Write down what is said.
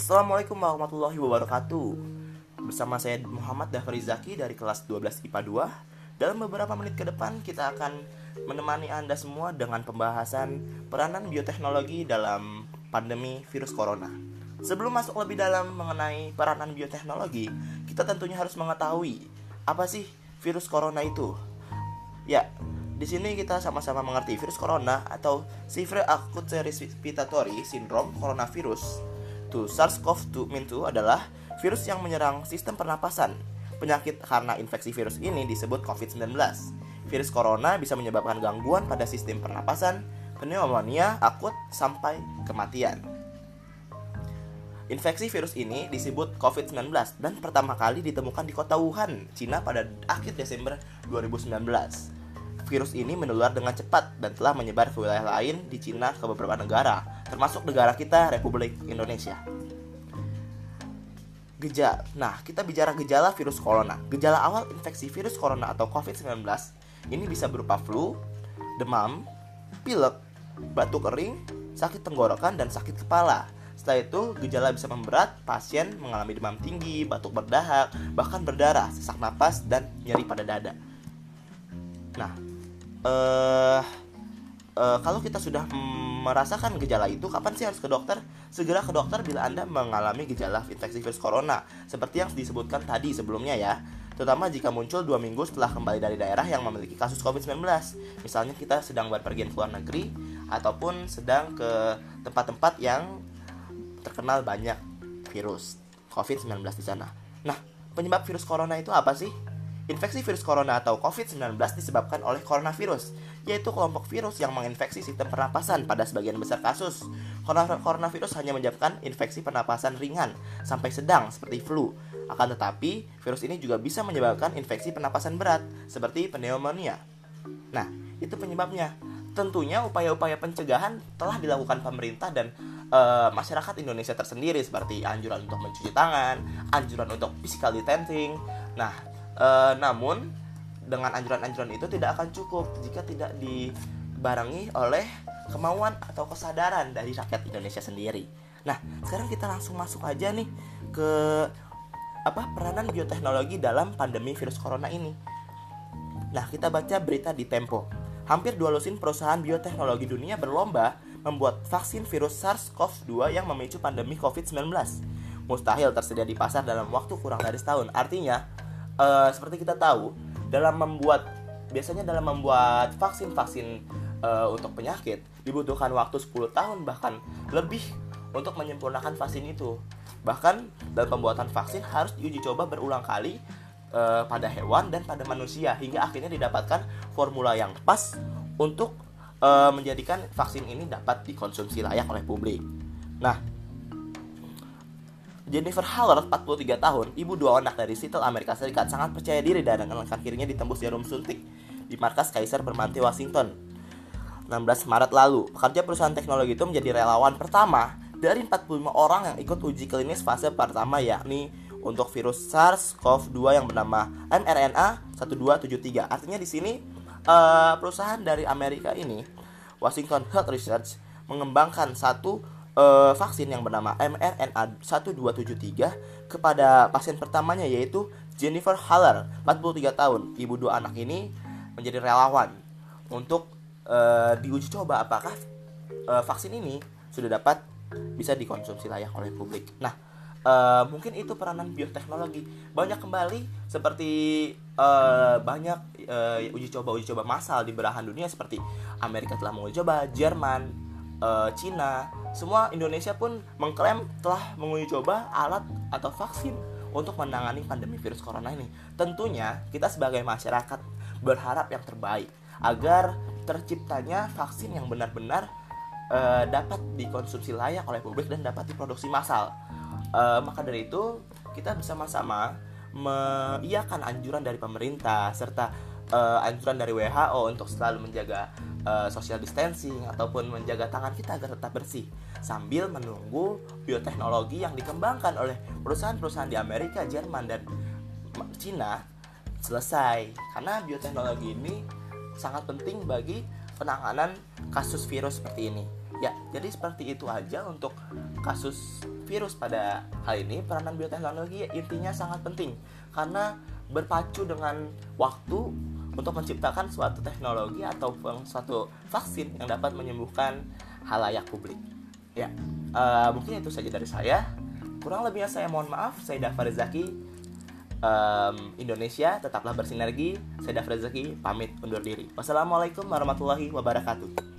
Assalamualaikum warahmatullahi wabarakatuh. Bersama saya Muhammad Dafri Zaki dari kelas 12 IPA 2 Dalam beberapa menit ke depan kita akan menemani Anda semua dengan pembahasan peranan bioteknologi dalam pandemi virus corona. Sebelum masuk lebih dalam mengenai peranan bioteknologi Kita tentunya harus mengetahui apa sih virus corona itu. Ya, di sini kita sama-sama mengerti virus corona atau Severe Acute Respiratory Syndrome Coronavirus to SARS-CoV-2 adalah virus yang menyerang sistem pernapasan. Penyakit karena infeksi virus ini disebut COVID-19. Virus corona bisa menyebabkan gangguan pada sistem pernapasan, pneumonia akut sampai kematian. Infeksi virus ini disebut COVID-19 dan pertama kali ditemukan di kota Wuhan, Cina pada akhir Desember 2019 virus ini menular dengan cepat dan telah menyebar ke wilayah lain di Cina ke beberapa negara, termasuk negara kita Republik Indonesia. Gejala. Nah, kita bicara gejala virus corona. Gejala awal infeksi virus corona atau COVID-19 ini bisa berupa flu, demam, pilek, batuk kering, sakit tenggorokan, dan sakit kepala. Setelah itu, gejala bisa memberat, pasien mengalami demam tinggi, batuk berdahak, bahkan berdarah, sesak napas, dan nyeri pada dada. Nah, uh, uh, kalau kita sudah merasakan gejala itu, kapan sih harus ke dokter? Segera ke dokter bila Anda mengalami gejala infeksi virus corona, seperti yang disebutkan tadi sebelumnya ya. Terutama jika muncul dua minggu setelah kembali dari daerah yang memiliki kasus COVID-19. Misalnya kita sedang berpergian ke luar negeri, ataupun sedang ke tempat-tempat yang terkenal banyak virus COVID-19 di sana. Nah, penyebab virus corona itu apa sih? Infeksi virus corona atau COVID-19 disebabkan oleh coronavirus, yaitu kelompok virus yang menginfeksi sistem pernapasan pada sebagian besar kasus. Coronavirus hanya menyebabkan infeksi pernapasan ringan sampai sedang seperti flu. Akan tetapi, virus ini juga bisa menyebabkan infeksi pernapasan berat seperti pneumonia. Nah, itu penyebabnya. Tentunya upaya-upaya pencegahan telah dilakukan pemerintah dan uh, masyarakat Indonesia tersendiri seperti anjuran untuk mencuci tangan, anjuran untuk physical distancing. Nah, E, namun dengan anjuran-anjuran itu tidak akan cukup jika tidak dibarengi oleh kemauan atau kesadaran dari rakyat Indonesia sendiri. Nah, sekarang kita langsung masuk aja nih ke apa peranan bioteknologi dalam pandemi virus corona ini. Nah, kita baca berita di Tempo. Hampir dua lusin perusahaan bioteknologi dunia berlomba membuat vaksin virus SARS-CoV-2 yang memicu pandemi COVID-19. Mustahil tersedia di pasar dalam waktu kurang dari setahun. Artinya, uh, seperti kita tahu dalam membuat biasanya dalam membuat vaksin-vaksin uh, untuk penyakit dibutuhkan waktu 10 tahun bahkan lebih untuk menyempurnakan vaksin itu. Bahkan dalam pembuatan vaksin harus diuji coba berulang kali uh, pada hewan dan pada manusia hingga akhirnya didapatkan formula yang pas untuk uh, menjadikan vaksin ini dapat dikonsumsi layak oleh publik. Nah, Jennifer Haller, 43 tahun, ibu dua anak dari Seattle, Amerika Serikat, sangat percaya diri dan dengan kirinya ditembus jarum suntik di markas Kaiser Permanente Washington. 16 Maret lalu, pekerja perusahaan teknologi itu menjadi relawan pertama dari 45 orang yang ikut uji klinis fase pertama yakni untuk virus SARS-CoV-2 yang bernama mRNA 1273. Artinya di sini uh, perusahaan dari Amerika ini, Washington Health Research, mengembangkan satu uh, vaksin yang bernama mRNA 1273 kepada pasien pertamanya yaitu Jennifer Haller, 43 tahun. Ibu dua anak ini menjadi relawan untuk uh, diuji coba apakah uh, vaksin ini sudah dapat bisa dikonsumsi layak oleh publik. Nah, uh, mungkin itu peranan bioteknologi. Banyak kembali seperti uh, banyak uh, uji coba uji coba massal di belahan dunia seperti Amerika telah menguji coba, Jerman, uh, Cina, semua Indonesia pun mengklaim telah menguji coba alat atau vaksin untuk menangani pandemi virus corona ini. Tentunya kita sebagai masyarakat berharap yang terbaik agar terciptanya vaksin yang benar-benar uh, dapat dikonsumsi layak oleh publik dan dapat diproduksi massal. Uh, maka dari itu kita bersama-sama mengiyakan anjuran dari pemerintah serta uh, anjuran dari WHO untuk selalu menjaga uh, social distancing ataupun menjaga tangan kita agar tetap bersih sambil menunggu bioteknologi yang dikembangkan oleh perusahaan-perusahaan di Amerika, Jerman dan Cina selesai karena bioteknologi ini sangat penting bagi penanganan kasus virus seperti ini. Ya, jadi seperti itu aja untuk kasus virus pada hal ini. Peranan bioteknologi intinya sangat penting karena berpacu dengan waktu untuk menciptakan suatu teknologi atau suatu vaksin yang dapat menyembuhkan halayak publik. Ya, uh, mungkin itu saja dari saya. Kurang lebihnya saya mohon maaf. Saya Dafar Zaki um, Indonesia tetaplah bersinergi. Saya Dafar Zaki pamit undur diri. Wassalamualaikum warahmatullahi wabarakatuh.